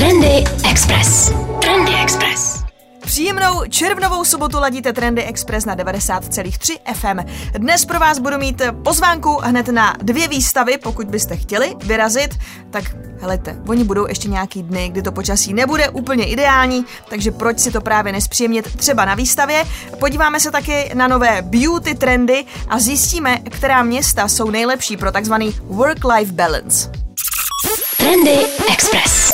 Trendy Express. Trendy Express. Příjemnou červnovou sobotu ladíte Trendy Express na 90,3 FM. Dnes pro vás budu mít pozvánku hned na dvě výstavy, pokud byste chtěli vyrazit, tak helejte, oni budou ještě nějaký dny, kdy to počasí nebude úplně ideální, takže proč si to právě nespříjemnit třeba na výstavě. Podíváme se taky na nové beauty trendy a zjistíme, která města jsou nejlepší pro takzvaný work-life balance. Trendy Express.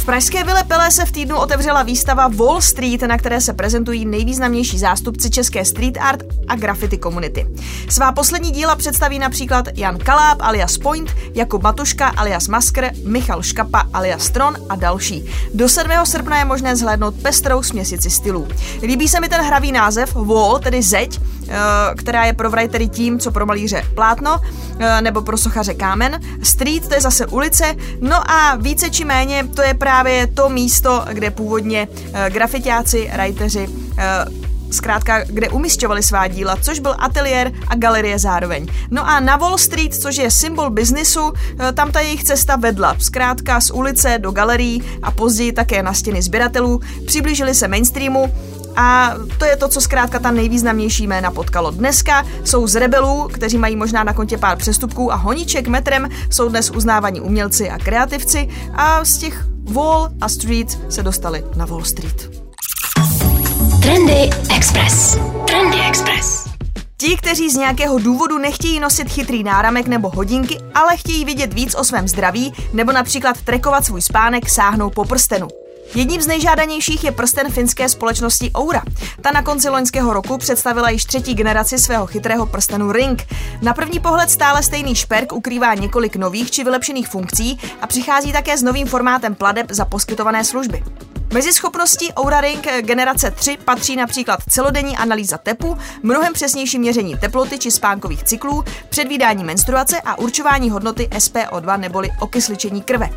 V pražské Vile Pele se v týdnu otevřela výstava Wall Street, na které se prezentují nejvýznamnější zástupci české street art a graffiti komunity. Svá poslední díla představí například Jan Kaláb alias Point, Jakub Matuška alias Masker, Michal Škapa alias Tron a další. Do 7. srpna je možné zhlédnout pestrou směsici stylů. Líbí se mi ten hravý název Wall, tedy zeď, která je pro writery tím, co pro malíře plátno, eh, nebo pro sochaře kámen. Street to je zase ulice, no a více či méně to je právě to místo, kde původně grafitiáci, writeři uh, zkrátka, kde umistovali svá díla, což byl ateliér a galerie zároveň. No a na Wall Street, což je symbol biznisu, tam ta jejich cesta vedla. Zkrátka z ulice do galerií a později také na stěny sběratelů, přiblížili se mainstreamu a to je to, co zkrátka ta nejvýznamnější jména potkalo. Dneska jsou z rebelů, kteří mají možná na kontě pár přestupků a honíček metrem, jsou dnes uznávaní umělci a kreativci a z těch Wall a Street se dostali na Wall Street. Trendy Express. Trendy Express. Ti, kteří z nějakého důvodu nechtějí nosit chytrý náramek nebo hodinky, ale chtějí vidět víc o svém zdraví nebo například trekovat svůj spánek, sáhnou po prstenu. Jedním z nejžádanějších je prsten finské společnosti Oura. Ta na konci loňského roku představila již třetí generaci svého chytrého prstenu Ring. Na první pohled stále stejný šperk ukrývá několik nových či vylepšených funkcí a přichází také s novým formátem pladeb za poskytované služby. Mezi schopností Oura Ring generace 3 patří například celodenní analýza tepu, mnohem přesnější měření teploty či spánkových cyklů, předvídání menstruace a určování hodnoty SPO2 neboli okysličení krve.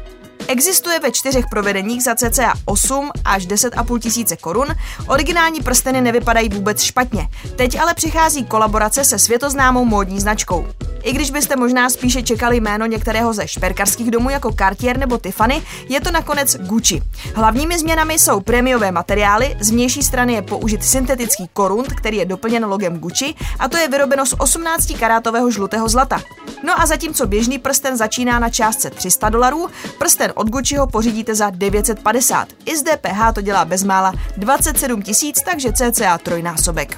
Existuje ve čtyřech provedeních za cca 8 až 10,5 tisíce korun. Originální prsteny nevypadají vůbec špatně. Teď ale přichází kolaborace se světoznámou módní značkou. I když byste možná spíše čekali jméno některého ze šperkarských domů jako Cartier nebo Tiffany, je to nakonec Gucci. Hlavními změnami jsou prémiové materiály, z vnější strany je použit syntetický korunt, který je doplněn logem Gucci a to je vyrobeno z 18 karátového žlutého zlata. No a zatímco běžný prsten začíná na částce 300 dolarů, prsten od Gucciho pořídíte za 950. I z DPH to dělá bezmála 27 tisíc, takže cca trojnásobek.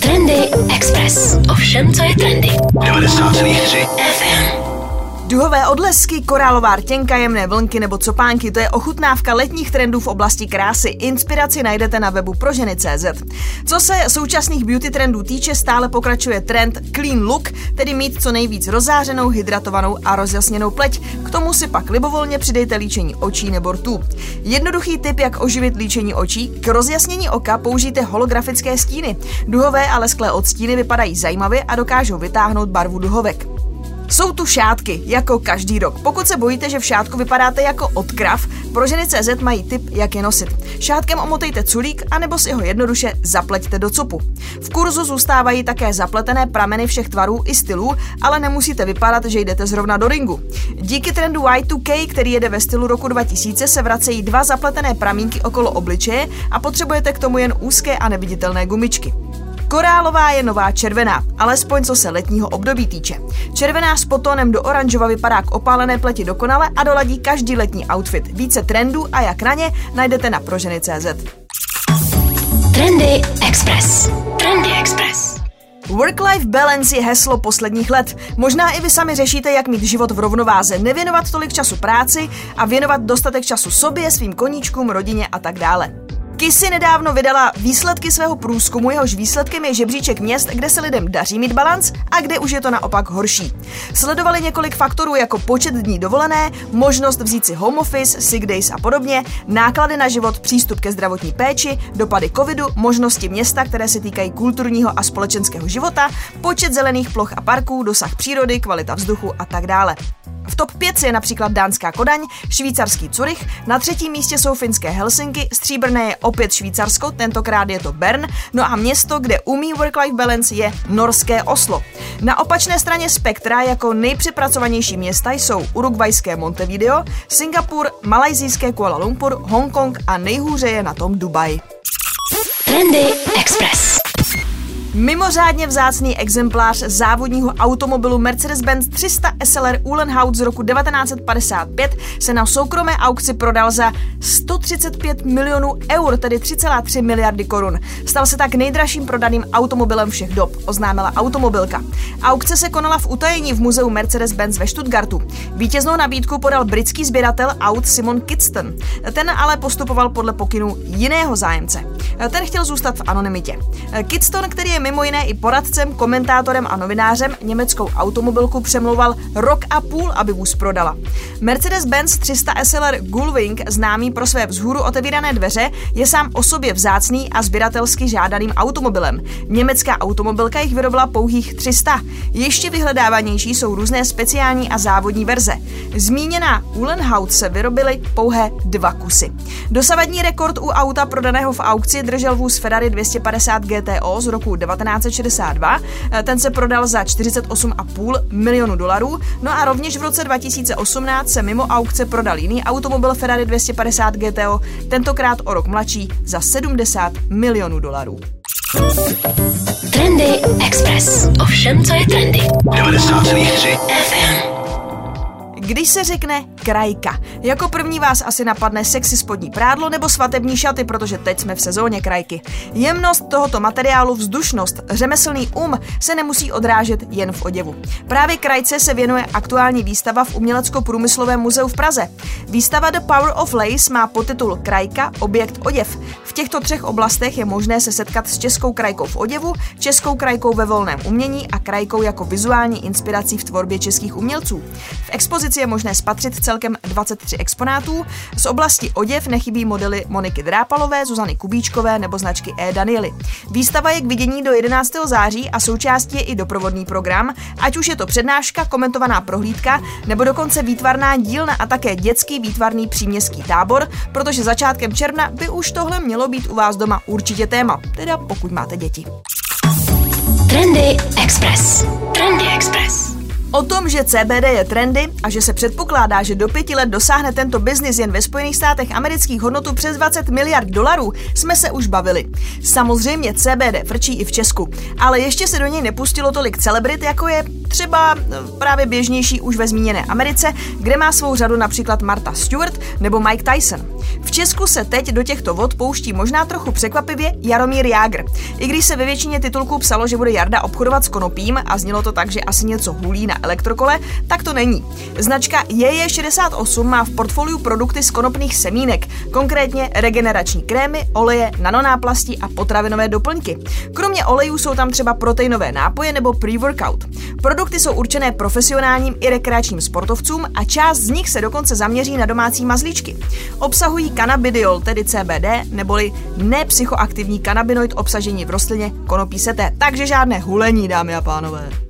Trendy Express. Ovšem, co je trendy. 90,3 FM. Duhové odlesky, korálová rtěnka, jemné vlnky nebo copánky, to je ochutnávka letních trendů v oblasti krásy. Inspiraci najdete na webu proženy.cz. Co se současných beauty trendů týče, stále pokračuje trend clean look, tedy mít co nejvíc rozářenou, hydratovanou a rozjasněnou pleť. K tomu si pak libovolně přidejte líčení očí nebo rtů. Jednoduchý tip, jak oživit líčení očí, k rozjasnění oka použijte holografické stíny. Duhové a lesklé odstíny vypadají zajímavě a dokážou vytáhnout barvu duhovek. Jsou tu šátky, jako každý rok. Pokud se bojíte, že v šátku vypadáte jako odkrav, pro ženy CZ mají tip, jak je nosit. Šátkem omotejte culík, anebo si ho jednoduše zapleťte do copu. V kurzu zůstávají také zapletené prameny všech tvarů i stylů, ale nemusíte vypadat, že jdete zrovna do ringu. Díky trendu Y2K, který jede ve stylu roku 2000, se vracejí dva zapletené pramínky okolo obličeje a potřebujete k tomu jen úzké a neviditelné gumičky. Korálová je nová červená, alespoň co se letního období týče. Červená s potónem do oranžova vypadá k opálené pleti dokonale a doladí každý letní outfit. Více trendů a jak na ně najdete na proženy.cz. Trendy Express. Trendy Express. Work-life balance je heslo posledních let. Možná i vy sami řešíte, jak mít život v rovnováze, nevěnovat tolik času práci a věnovat dostatek času sobě, svým koníčkům, rodině a tak dále. Kissy nedávno vydala výsledky svého průzkumu, jehož výsledkem je žebříček měst, kde se lidem daří mít balans a kde už je to naopak horší. Sledovali několik faktorů jako počet dní dovolené, možnost vzít si home office, sick days a podobně, náklady na život, přístup ke zdravotní péči, dopady covidu, možnosti města, které se týkají kulturního a společenského života, počet zelených ploch a parků, dosah přírody, kvalita vzduchu a tak dále. V top 5 je například dánská Kodaň, švýcarský Curych, na třetím místě jsou finské Helsinky, stříbrné je opět Švýcarsko, tentokrát je to Bern, no a město, kde umí work-life balance je norské Oslo. Na opačné straně spektra jako nejpřepracovanější města jsou urugvajské Montevideo, Singapur, malajzijské Kuala Lumpur, Hongkong a nejhůře je na tom Dubaj. Trendy Express. Mimořádně vzácný exemplář závodního automobilu Mercedes-Benz 300 SLR Uhlenhaut z roku 1955 se na soukromé aukci prodal za 135 milionů eur, tedy 3,3 miliardy korun. Stal se tak nejdražším prodaným automobilem všech dob, oznámila automobilka. Aukce se konala v utajení v muzeu Mercedes-Benz ve Stuttgartu. Vítěznou nabídku podal britský sběratel aut Simon Kidston. Ten ale postupoval podle pokynu jiného zájemce. Ten chtěl zůstat v anonymitě. Kidston, který je mimo jiné i poradcem, komentátorem a novinářem, německou automobilku přemlouval rok a půl, aby vůz prodala. Mercedes-Benz 300 SLR Gullwing, známý pro své vzhůru otevírané dveře, je sám o sobě vzácný a sběratelsky žádaným automobilem. Německá automobilka jich vyrobila pouhých 300. Ještě vyhledávanější jsou různé speciální a závodní verze. Zmíněná Uhlenhaut se vyrobily pouhé dva kusy. Dosavadní rekord u auta prodaného v aukci držel vůz Ferrari 250 GTO z roku 1962. Ten se prodal za 48,5 milionu dolarů. No a rovněž v roce 2018 se mimo aukce prodal jiný automobil Ferrari 250 GTO, tentokrát o rok mladší, za 70 milionů dolarů. Trendy Express. Ovšem, co je trendy. 90,3 FM. Když se řekne krajka, jako první vás asi napadne sexy spodní prádlo nebo svatební šaty, protože teď jsme v sezóně krajky. Jemnost tohoto materiálu, vzdušnost, řemeslný um se nemusí odrážet jen v oděvu. Právě krajce se věnuje aktuální výstava v Umělecko-průmyslovém muzeu v Praze. Výstava The Power of Lace má podtitul Krajka, objekt oděv. V těchto třech oblastech je možné se setkat s českou krajkou v oděvu, českou krajkou ve volném umění a krajkou jako vizuální inspirací v tvorbě českých umělců. V expozici je možné spatřit celkem 23 exponátů. Z oblasti oděv nechybí modely Moniky Drápalové, Zuzany Kubíčkové nebo značky E. Daniely. Výstava je k vidění do 11. září a součástí je i doprovodný program, ať už je to přednáška, komentovaná prohlídka nebo dokonce výtvarná dílna a také dětský výtvarný příměstský tábor, protože začátkem června by už tohle mělo být u vás doma určitě téma, teda pokud máte děti. Trendy Express. Trendy Express. O tom, že CBD je trendy a že se předpokládá, že do pěti let dosáhne tento biznis jen ve Spojených státech amerických hodnotu přes 20 miliard dolarů, jsme se už bavili. Samozřejmě CBD frčí i v Česku, ale ještě se do něj nepustilo tolik celebrit, jako je třeba eh, právě běžnější už ve zmíněné Americe, kde má svou řadu například Marta Stewart nebo Mike Tyson. V Česku se teď do těchto vod pouští možná trochu překvapivě Jaromír Jágr. I když se ve většině titulků psalo, že bude Jarda obchodovat s konopím a znělo to tak, že asi něco hulí na elektrokole, tak to není. Značka JJ68 má v portfoliu produkty z konopných semínek, konkrétně regenerační krémy, oleje, nanonáplasti a potravinové doplňky. Kromě olejů jsou tam třeba proteinové nápoje nebo pre-workout. Produkty jsou určené profesionálním i rekreačním sportovcům a část z nich se dokonce zaměří na domácí mazlíčky. Obsahují cannabidiol, tedy CBD, neboli nepsychoaktivní kanabinoid obsažení v rostlině konopí seté. Takže žádné hulení, dámy a pánové.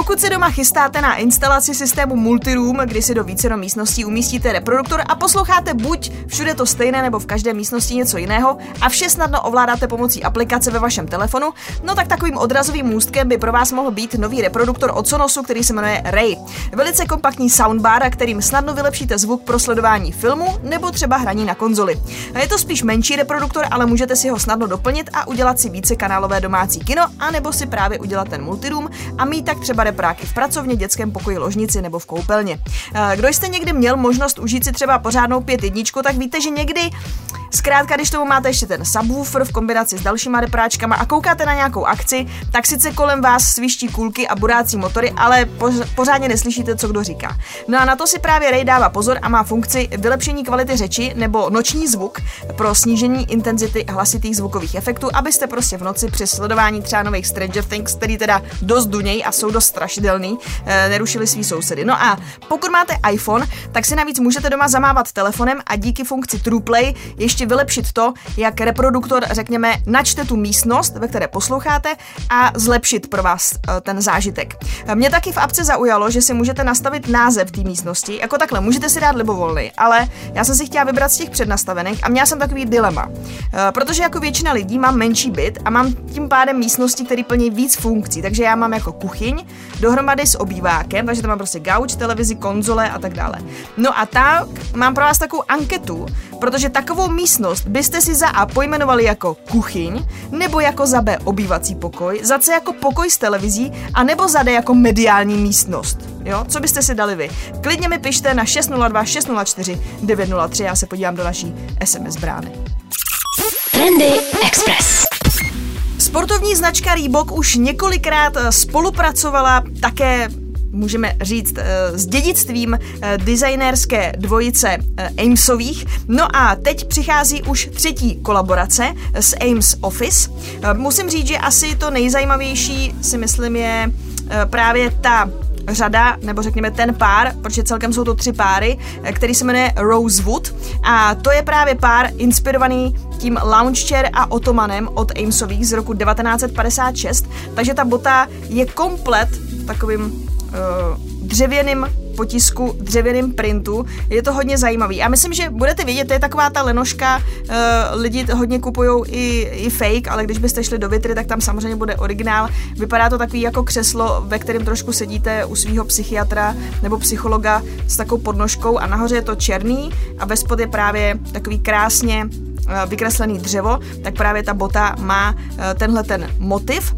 Pokud se doma chystáte na instalaci systému Multiroom, kdy si do vícero místností umístíte reproduktor a posloucháte buď všude to stejné nebo v každé místnosti něco jiného a vše snadno ovládáte pomocí aplikace ve vašem telefonu, no tak takovým odrazovým můstkem by pro vás mohl být nový reproduktor od Sonosu, který se jmenuje Ray. Velice kompaktní soundbar, kterým snadno vylepšíte zvuk pro sledování filmu nebo třeba hraní na konzoli. Je to spíš menší reproduktor, ale můžete si ho snadno doplnit a udělat si více kanálové domácí kino, anebo si právě udělat ten multiroom a mít tak třeba repráky v pracovně, dětském pokoji, ložnici nebo v koupelně. Eh, Kdo jste někdy měl možnost užít si třeba pořádnou pět jedničku, tak víte, že někdy Zkrátka, když tomu máte ještě ten subwoofer v kombinaci s dalšíma repráčkama a koukáte na nějakou akci, tak sice kolem vás sviští kulky a burácí motory, ale poř- pořádně neslyšíte, co kdo říká. No a na to si právě Ray dává pozor a má funkci vylepšení kvality řeči nebo noční zvuk pro snížení intenzity hlasitých zvukových efektů, abyste prostě v noci při sledování třeba nových Stranger Things, který teda dost duněj a jsou dost strašidelný, eh, nerušili svý sousedy. No a pokud máte iPhone, tak si navíc můžete doma zamávat telefonem a díky funkci TruePlay ještě ještě vylepšit to, jak reproduktor, řekněme, načte tu místnost, ve které posloucháte a zlepšit pro vás eh, ten zážitek. Mě taky v apce zaujalo, že si můžete nastavit název té místnosti, jako takhle, můžete si dát libovolný, ale já jsem si chtěla vybrat z těch přednastavených a měla jsem takový dilema, eh, protože jako většina lidí mám menší byt a mám tím pádem místnosti, které plní víc funkcí, takže já mám jako kuchyň dohromady s obývákem, takže tam mám prostě gauč, televizi, konzole a tak dále. No a tak mám pro vás takovou anketu, protože takovou místnost byste si za A pojmenovali jako kuchyň, nebo jako za B obývací pokoj, za C jako pokoj s televizí, a nebo za D jako mediální místnost. Jo, co byste si dali vy? Klidně mi pište na 602 604 903, já se podívám do naší SMS brány. Trendy Express. Sportovní značka Reebok už několikrát eh, spolupracovala také můžeme říct, eh, s dědictvím eh, designérské dvojice Amesových. No a teď přichází už třetí kolaborace s Ames Office. Musím říct, že asi to nejzajímavější si myslím je právě ta řada, nebo řekněme ten pár, protože celkem jsou to tři páry, který se jmenuje Rosewood. A to je právě pár inspirovaný tím lounge chair a otomanem od Amesových z roku 1956, takže ta bota je komplet takovým uh, dřevěným potisku, dřevěným printu. Je to hodně zajímavý. Já myslím, že budete vědět, to je taková ta lenoška, uh, lidi hodně kupují i, i fake, ale když byste šli do vitry, tak tam samozřejmě bude originál. Vypadá to takový jako křeslo, ve kterém trošku sedíte u svého psychiatra nebo psychologa s takovou podnožkou a nahoře je to černý a ve spod je právě takový krásně eh, vykreslený dřevo, tak právě ta bota má eh, tenhle ten motiv.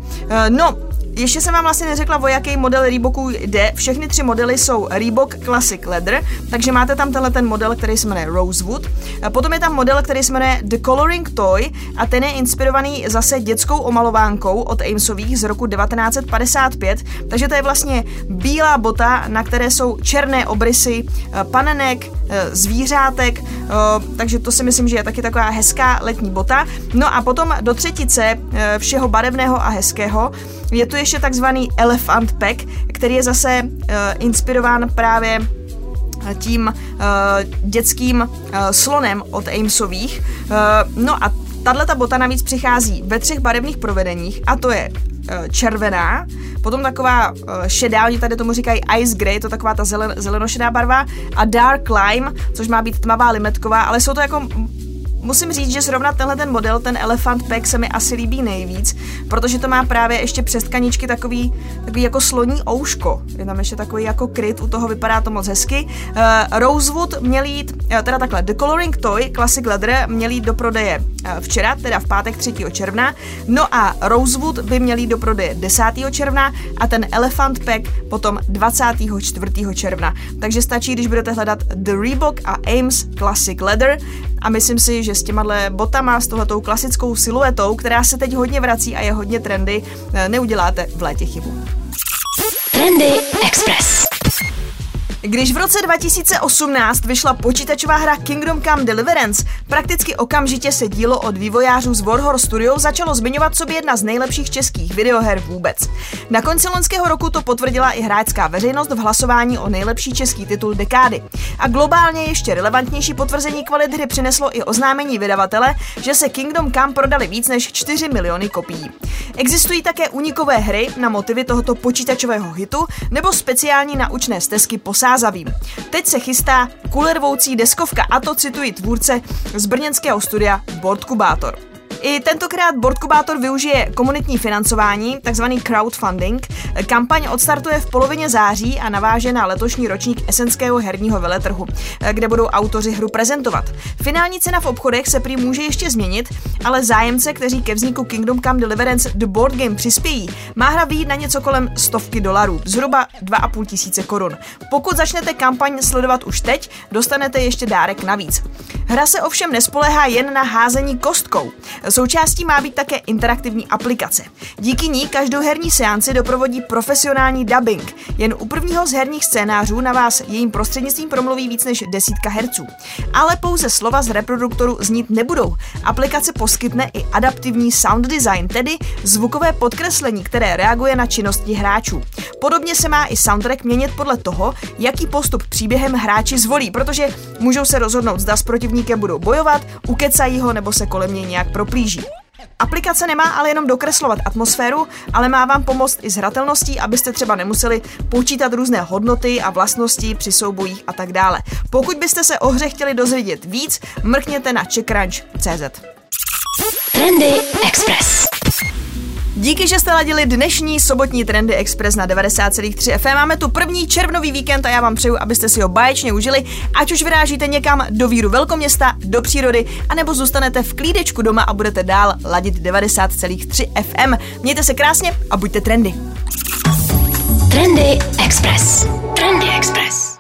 No, ještě jsem vám vlastně neřekla, o jaký model Reeboku jde. Všechny tři modely jsou Reebok Classic Leather, takže máte tam tenhle ten model, který se jmenuje Rosewood. Potom je tam model, který se jmenuje The Coloring Toy a ten je inspirovaný zase dětskou omalovánkou od Amesových z roku 1955, takže to je vlastně bílá bota, na které jsou černé obrysy eh, panenek, eh, zvířátek, eh, takže to si myslím, že je taky taková hezká letní bota. No a potom do třetice všeho barevného a hezkého je tu ještě takzvaný Elephant Pack, který je zase uh, inspirován právě tím uh, dětským uh, slonem od Amesových. Uh, no a tahle ta bota navíc přichází ve třech barevných provedeních a to je červená, potom taková šedá, oni tady tomu říkají ice grey, to taková ta zelen, zelenošedá barva a dark lime, což má být tmavá limetková, ale jsou to jako Musím říct, že zrovna tenhle ten model, ten Elephant Pack, se mi asi líbí nejvíc, protože to má právě ještě přes tkaničky takový, takový jako sloní ouško. Je tam ještě takový jako kryt, u toho vypadá to moc hezky. Uh, Rosewood měl jít, uh, teda takhle, The Coloring Toy Classic Leather měl jít do prodeje uh, včera, teda v pátek 3. června, no a Rosewood by měl jít do prodeje 10. června a ten Elephant Pack potom 24. června. Takže stačí, když budete hledat The Reebok a Ames Classic Leather a myslím si, že s těma botama, s tohletou klasickou siluetou, která se teď hodně vrací a je hodně trendy, eh, neuděláte v létě chybu. Trendy Express. Když v roce 2018 vyšla počítačová hra Kingdom Come Deliverance, prakticky okamžitě se dílo od vývojářů z Warhor Studio začalo zmiňovat sobě jedna z nejlepších českých videoher vůbec. Na konci loňského roku to potvrdila i hráčská veřejnost v hlasování o nejlepší český titul dekády. A globálně ještě relevantnější potvrzení kvalit hry přineslo i oznámení vydavatele, že se Kingdom Come prodali víc než 4 miliony kopií. Existují také unikové hry na motivy tohoto počítačového hitu nebo speciální naučné stezky posádky názavým. Teď se chystá kulervoucí deskovka a to cituji tvůrce z brněnského studia Boardkubátor. I tentokrát Boardkubátor využije komunitní financování, takzvaný crowdfunding. Kampaň odstartuje v polovině září a naváže na letošní ročník esenského herního veletrhu, kde budou autoři hru prezentovat. Finální cena v obchodech se prý může ještě změnit, ale zájemce, kteří ke vzniku Kingdom Come Deliverance The Board Game přispějí, má hra výjít na něco kolem stovky dolarů, zhruba 2,5 tisíce korun. Pokud začnete kampaň sledovat už teď, dostanete ještě dárek navíc. Hra se ovšem nespoléhá jen na házení kostkou. Součástí má být také interaktivní aplikace. Díky ní každou herní seanci doprovodí profesionální dubbing. Jen u prvního z herních scénářů na vás jejím prostřednictvím promluví víc než desítka herců. Ale pouze slova z reproduktoru znít nebudou. Aplikace poskytne i adaptivní sound design, tedy zvukové podkreslení, které reaguje na činnosti hráčů. Podobně se má i soundtrack měnit podle toho, jaký postup příběhem hráči zvolí, protože Můžou se rozhodnout, zda s protivníkem budou bojovat, ukecají ho nebo se kolem něj nějak proplíží. Aplikace nemá ale jenom dokreslovat atmosféru, ale má vám pomoct i s hratelností, abyste třeba nemuseli počítat různé hodnoty a vlastnosti při soubojích a tak dále. Pokud byste se o hře chtěli dozvědět víc, mrkněte na checkranch.cz. Trendy Express. Díky, že jste ladili dnešní sobotní Trendy Express na 90,3 FM. Máme tu první červnový víkend a já vám přeju, abyste si ho báječně užili, ať už vyrážíte někam do víru velkoměsta, do přírody, anebo zůstanete v klídečku doma a budete dál ladit 90,3 FM. Mějte se krásně a buďte trendy. Trendy Express. Trendy Express.